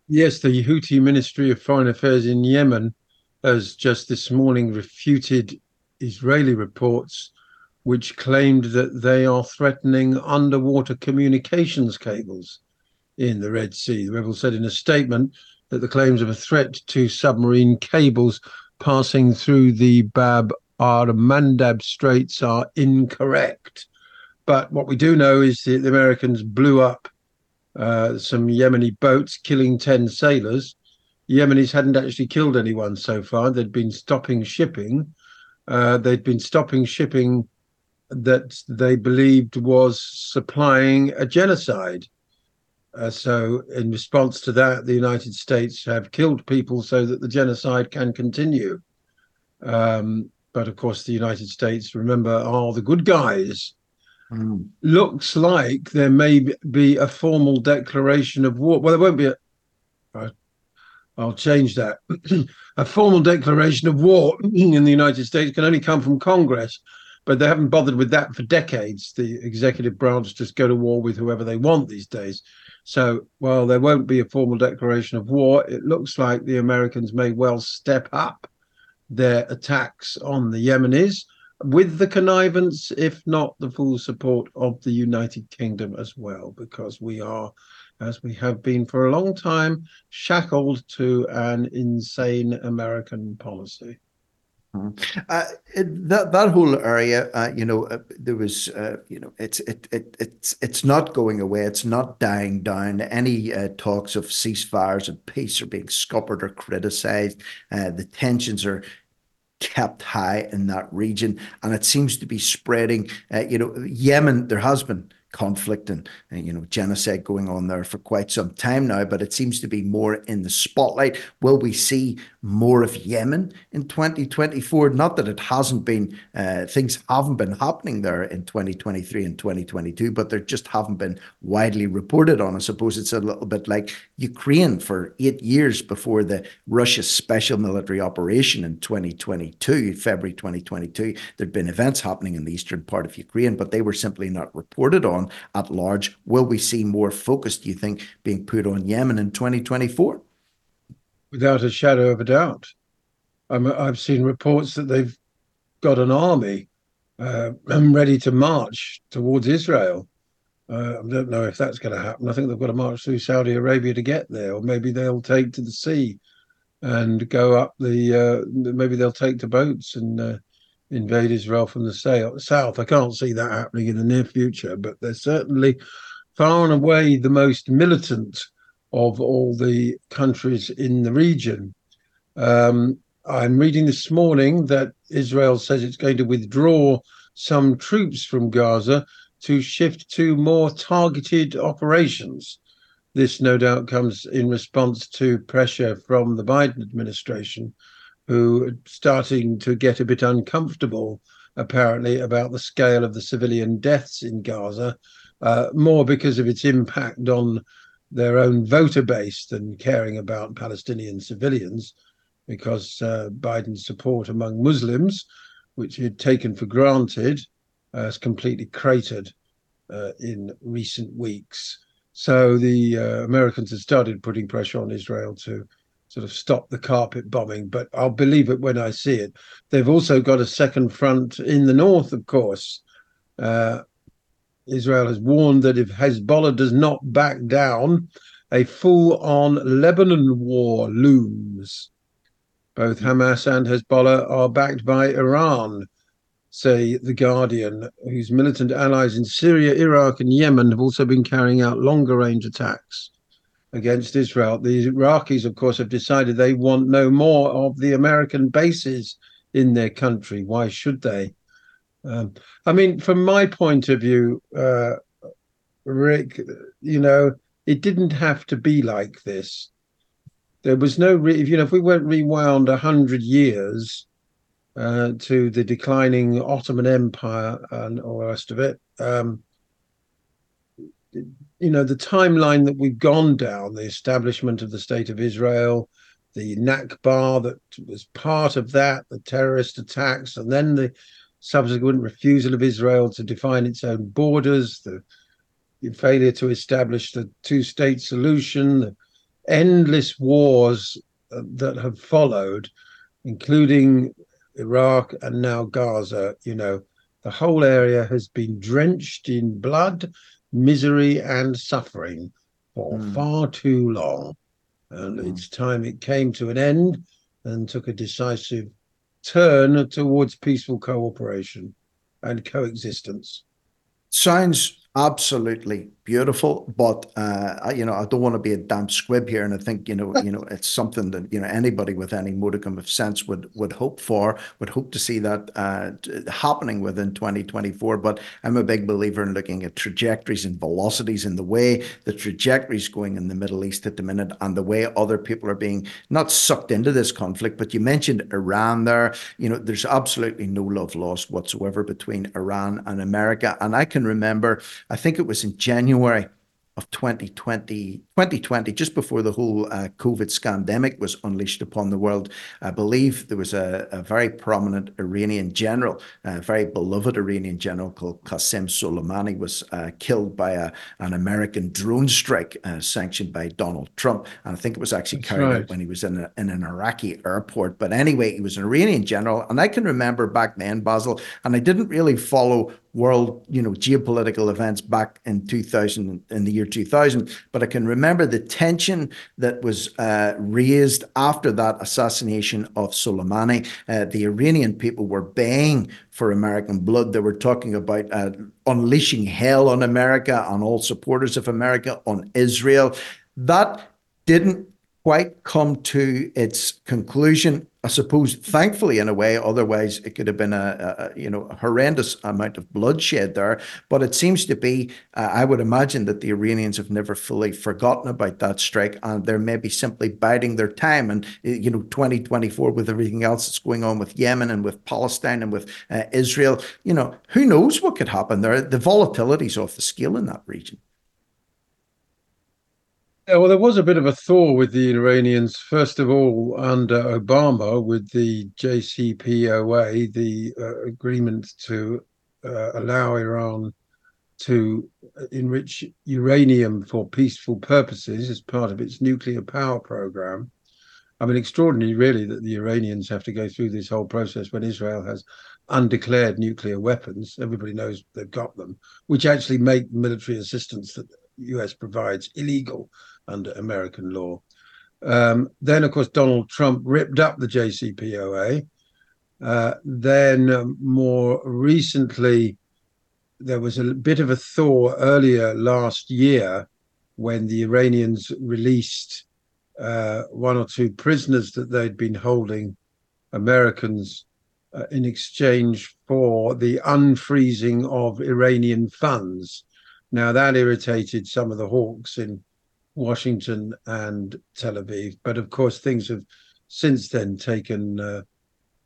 Yes, the Houthi Ministry of Foreign Affairs in Yemen has just this morning refuted Israeli reports which claimed that they are threatening underwater communications cables in the Red Sea. The rebels said in a statement that the claims of a threat to submarine cables passing through the Bab Mandab Straits are incorrect. But what we do know is that the Americans blew up uh, some Yemeni boats, killing 10 sailors. Yemenis hadn't actually killed anyone so far. They'd been stopping shipping. Uh, they'd been stopping shipping that they believed was supplying a genocide. Uh, so, in response to that, the United States have killed people so that the genocide can continue. Um, but of course, the United States, remember, are the good guys. Mm. Looks like there may be a formal declaration of war. Well, there won't be a. I'll change that. a formal declaration of war in the United States can only come from Congress, but they haven't bothered with that for decades. The executive branch just go to war with whoever they want these days. So while there won't be a formal declaration of war, it looks like the Americans may well step up their attacks on the Yemenis with the connivance, if not the full support of the United Kingdom as well, because we are, as we have been for a long time, shackled to an insane American policy. Mm-hmm. Uh, that that whole area, uh, you know, uh, there was, uh, you know, it's it it it's it's not going away. It's not dying down. Any uh, talks of ceasefires and peace are being scuppered or criticized. Uh, the tensions are kept high in that region, and it seems to be spreading. you know, Yemen, there has been conflict and, and, you know genocide going on there for quite some time now but it seems to be more in the spotlight. Will we see more of yemen in 2024 not that it hasn't been uh, things haven't been happening there in 2023 and 2022 but there just haven't been widely reported on. I suppose it's a little bit like ukraine for eight years before the russia special military operation in 2022 february 2022 there'd been events happening in the eastern part of ukraine but they were simply not reported on at large. Will we see more focus, do you think, being put on Yemen in 2024? Without a shadow of a doubt. i have seen reports that they've got an army uh, ready to march towards Israel. Uh, I don't know if that's going to happen. I think they've got to march through Saudi Arabia to get there, or maybe they'll take to the sea and go up the. Uh, maybe they'll take to boats and uh, invade Israel from the south. I can't see that happening in the near future, but they're certainly far and away the most militant of all the countries in the region. Um, I'm reading this morning that Israel says it's going to withdraw some troops from Gaza to shift to more targeted operations. This no doubt comes in response to pressure from the Biden administration who are starting to get a bit uncomfortable, apparently, about the scale of the civilian deaths in Gaza, uh, more because of its impact on their own voter base than caring about Palestinian civilians, because uh, Biden's support among Muslims, which he had taken for granted, uh, has completely cratered uh, in recent weeks. So the uh, Americans have started putting pressure on Israel to sort of stop the carpet bombing, but I'll believe it when I see it. They've also got a second front in the north, of course. Uh, Israel has warned that if Hezbollah does not back down, a full on Lebanon war looms. Both Hamas and Hezbollah are backed by Iran, say The Guardian, whose militant allies in Syria, Iraq, and Yemen have also been carrying out longer range attacks against Israel. The Iraqis, of course, have decided they want no more of the American bases in their country. Why should they? Um, I mean, from my point of view, uh, Rick, you know, it didn't have to be like this. There was no, re- you know, if we went rewound a hundred years uh, to the declining Ottoman Empire and all the rest of it, um, you know, the timeline that we've gone down, the establishment of the state of Israel, the Nakba that was part of that, the terrorist attacks, and then the subsequent refusal of Israel to define its own borders, the, failure to establish the two state solution, the endless wars uh, that have followed, including Iraq and now Gaza. You know, the whole area has been drenched in blood, misery, and suffering for mm. far too long. And mm. it's time it came to an end and took a decisive turn towards peaceful cooperation and coexistence. Sounds absolutely beautiful but uh I, you know i don't want to be a damn squib here and i think you know you know it's something that you know anybody with any modicum of sense would would hope for would hope to see that uh happening within 2024 but i'm a big believer in looking at trajectories and velocities in the way. The trajectories going in the middle east at the minute and the way other people are being not sucked into this conflict but you mentioned iran there. You know there's absolutely no love lost whatsoever between iran and america and i can remember I think it was in January of 2020, 2020, just before the whole uh, COVID scandemic was unleashed upon the world, I believe there was a, a very prominent Iranian general, a very beloved Iranian general called Qasem Soleimani, was uh, killed by a, an American drone strike uh, sanctioned by Donald Trump. And I think it was actually That's carried right. out when he was in, a, in an Iraqi airport. But anyway, he was an Iranian general. And I can remember back then, Basil, and I didn't really follow world, you know, geopolitical events back in 2000, in the year 2000. But I can remember the tension that was uh, raised after that assassination of Soleimani. Uh, the Iranian people were baying for American blood. They were talking about uh, unleashing hell on America, on all supporters of America, on Israel. That didn't quite come to its conclusion. I suppose, thankfully, in a way. Otherwise, it could have been a, a you know a horrendous amount of bloodshed there. But it seems to be. Uh, I would imagine that the Iranians have never fully forgotten about that strike, and they're maybe simply biding their time. And you know, 2024 with everything else that's going on with Yemen and with Palestine and with uh, Israel, you know, who knows what could happen there? The volatility's off the scale in that region. Yeah, well, there was a bit of a thaw with the Iranians, first of all, under Obama with the JCPOA, the uh, agreement to uh, allow Iran to enrich uranium for peaceful purposes as part of its nuclear power program. I mean, extraordinary, really, that the Iranians have to go through this whole process when Israel has undeclared nuclear weapons. Everybody knows they've got them, which actually make military assistance that the US provides illegal under American law. Um, then, of course, Donald Trump ripped up the JCPOA. Uh, then, um, more recently, there was a bit of a thaw earlier last year when the Iranians released uh, one or two prisoners that they'd been holding, Americans, uh, in exchange for the unfreezing of Iranian funds. Now, that irritated some of the hawks in Washington and Tel Aviv. But of course, things have since then taken uh,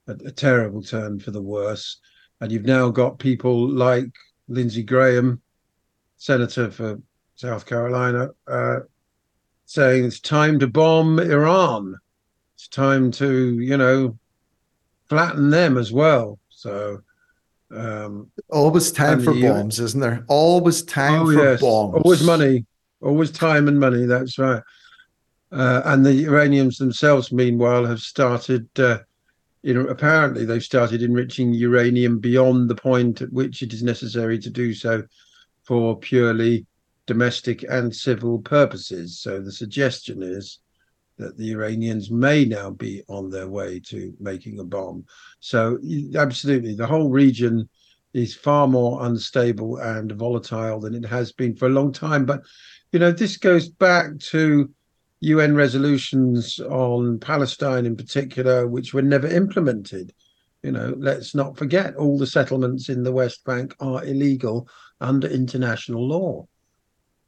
a, a, terrible turn for the worse. And you've now got people like Lindsey Graham, senator for South Carolina, uh, saying it's time to bomb Iran. It's time to, you know, flatten them as well. So, um, always time for bombs, isn't there? Always time oh, for yes. bombs. Always money always time and money. That's right. Uh, and the Iranians themselves, meanwhile, have started. Uh, you know, apparently they've started enriching uranium beyond the point at which it is necessary to do so for purely domestic and civil purposes. So the suggestion is that the Iranians may now be on their way to making a bomb. So, absolutely, the whole region is far more unstable and volatile than it has been for a long time. But, you know, this goes back to UN resolutions on Palestine in particular, which were never implemented. You know, let's not forget all the settlements in the West Bank are illegal under international law.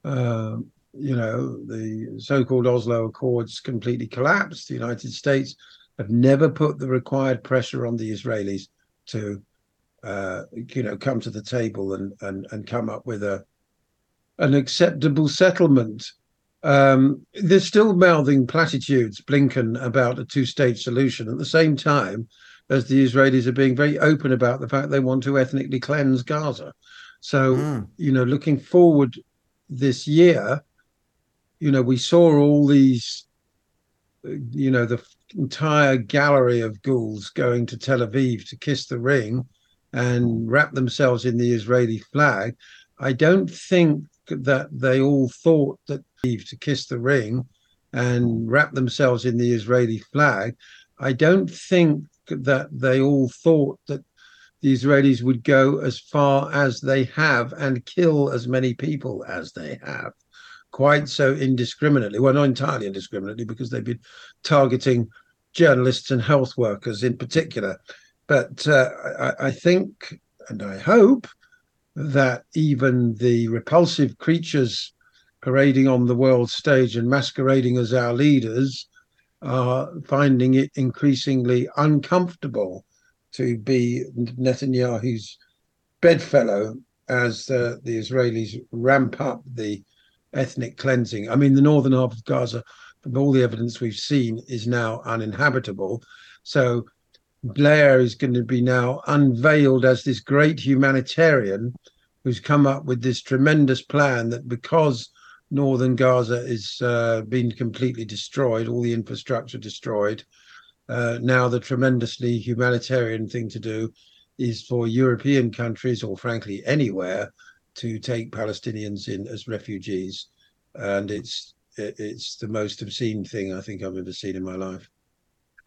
Um, you know, the so-called Oslo Accords completely collapsed. The United States have never put the required pressure on the Israelis to, uh, you know, come to the table and and and come up with a an acceptable settlement. Um, they're still mouthing platitudes, Blinken, about a two-state solution at the same time as the Israelis are being very open about the fact they want to ethnically cleanse Gaza. So, mm. you know, looking forward this year, you know, we saw all these, you know, the entire gallery of ghouls going to Tel Aviv to kiss the ring and wrap themselves in the Israeli flag. I don't think that they all thought that to kiss the ring and wrap themselves in the Israeli flag. I don't think that they all thought that the Israelis would go as far as they have and kill as many people as they have quite so indiscriminately. Well, not entirely indiscriminately, because they've been targeting journalists and health workers in particular. But uh, I, I think and I hope that even the repulsive creatures parading on the world stage and masquerading as our leaders are finding it increasingly uncomfortable to be Netanyahu's bedfellow as uh, the Israelis ramp up the ethnic cleansing. I mean, the northern half of Gaza, from all the evidence we've seen, is now uninhabitable. So Blair is going to be now unveiled as this great humanitarian who's come up with this tremendous plan that because northern Gaza is uh, been completely destroyed, all the infrastructure destroyed. Uh, now the tremendously humanitarian thing to do is for European countries, or frankly anywhere, to take Palestinians in as refugees, and it's it's the most obscene thing I think I've ever seen in my life.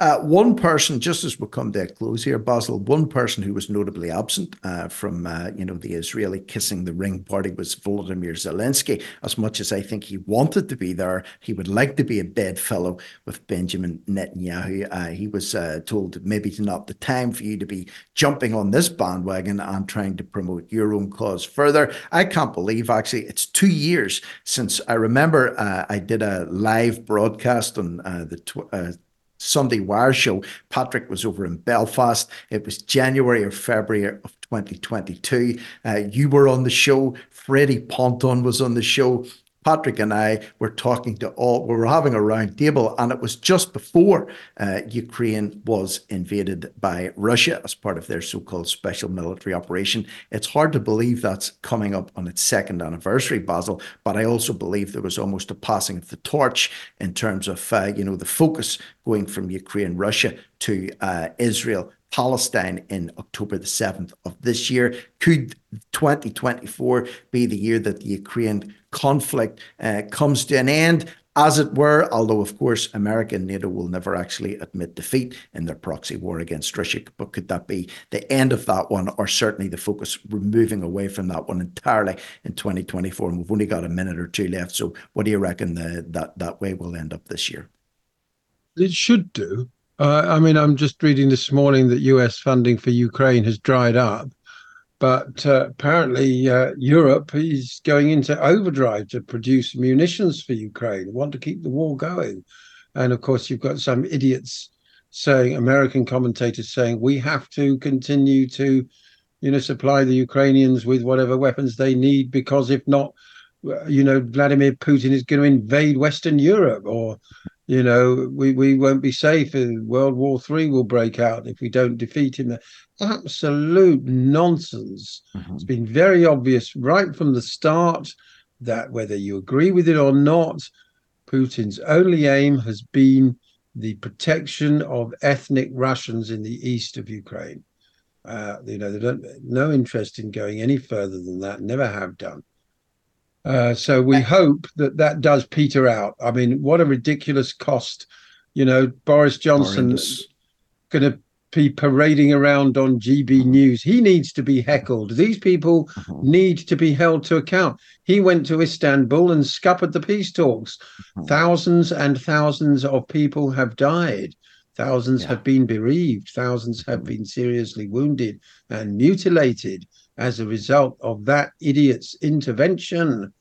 Uh, one person, just as we come to a close here, Basil, one person who was notably absent uh, from, uh, you know, the Israeli kissing the ring party was Volodymyr Zelensky. As much as I think he wanted to be there, he would like to be a bedfellow with Benjamin Netanyahu. Uh, he was uh, told maybe it's not the time for you to be jumping on this bandwagon and trying to promote your own cause further. I can't believe actually it's two years since I remember uh, I did a live broadcast on the tw- Sunday Wire show. Patrick was over in Belfast. It was January or February of 2022. Uh, you were on the show. Freddie Ponton was on the show. Patrick and I were talking to all, we were having a round table, and it was just before uh, Ukraine was invaded by Russia as part of their so called special military operation. It's hard to believe that's coming up on its second anniversary, Basil, but I also believe there was almost a passing of the torch in terms of, uh, you know, the focus going from Ukraine, Russia to uh, Israel, Palestine in October the 7th of this year. Could 2024 be the year that the Ukraine conflict uh, comes to an end? As it were, although of course America and NATO will never actually admit defeat in their proxy war against Russia, but could that be the end of that one, or certainly the focus moving away from that one entirely in 2024? And we've only got a minute or two left, so what do you reckon the, that that way will end up this year? It should do. Uh, I mean, I'm just reading this morning that US funding for Ukraine has dried up, but uh, apparently uh, Europe is going into overdrive to produce munitions for Ukraine, want to keep the war going. And of course, you've got some idiots saying, American commentators saying, we have to continue to, you know, supply the Ukrainians with whatever weapons they need, because if not, you know, Vladimir Putin is going to invade Western Europe or you know, we, we won't be safe. World War Three will break out if we don't defeat him. Absolute nonsense. Mm-hmm. It's been very obvious right from the start that whether you agree with it or not, Putin's only aim has been the protection of ethnic Russians in the east of Ukraine. Uh, you know, they don't no interest in going any further than that. Never have done. Uh, so we hope that that does peter out. I mean, what a ridiculous cost! You know, Boris Johnson going to be parading around on GB News. He needs to be heckled. These people Mm-hmm. need to be held to account. He went to Istanbul and scuppered the peace talks. Mm-hmm. Thousands and thousands of people have died. Thousands have been bereaved. Thousands have been seriously wounded and mutilated as a result of that idiot's intervention.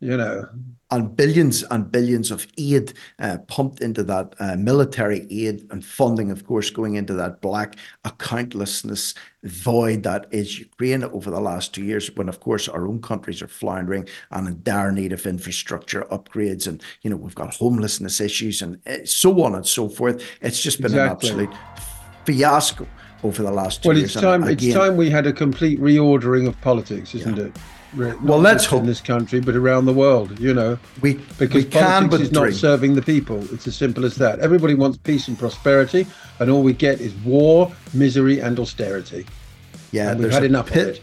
You know, and billions and billions of aid uh, pumped into that uh, military aid and funding, of course, going into that black accountlessness void that is Ukraine over the last two years, when, of course, our own countries are floundering and in dire need of infrastructure upgrades. And, you know, we've got homelessness issues and uh, so on and so forth. It's just been Exactly. an absolute fiasco over the last two well, years. it's time. And It's time we had a complete reordering of politics, isn't it? Not Well, let's just in this country, but around the world. You know, we because we can politics is not dream. serving the people. It's as simple as that. Everybody wants peace and prosperity, and all we get is war, misery, and austerity. Yeah, And we've had enough pit- of it.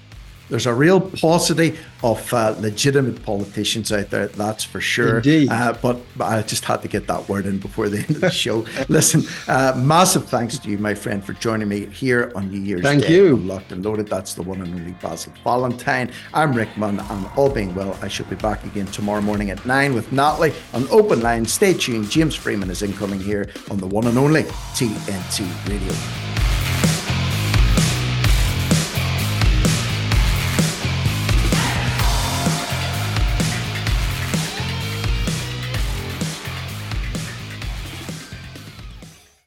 There's a real paucity of uh, legitimate politicians out there, that's for sure. Indeed. Uh, but I just had to get that word in before the end of the show. Listen, uh, massive thanks to you, my friend, for joining me here on New Year's Thank Day. you. on Locked and Loaded. That's the one and only Basil Valentine. I'm Rick Munn, and all being well, I shall be back again tomorrow morning at 9 with Natalie on Open Line. Stay tuned. James Freeman is incoming here on the one and only TNT Radio.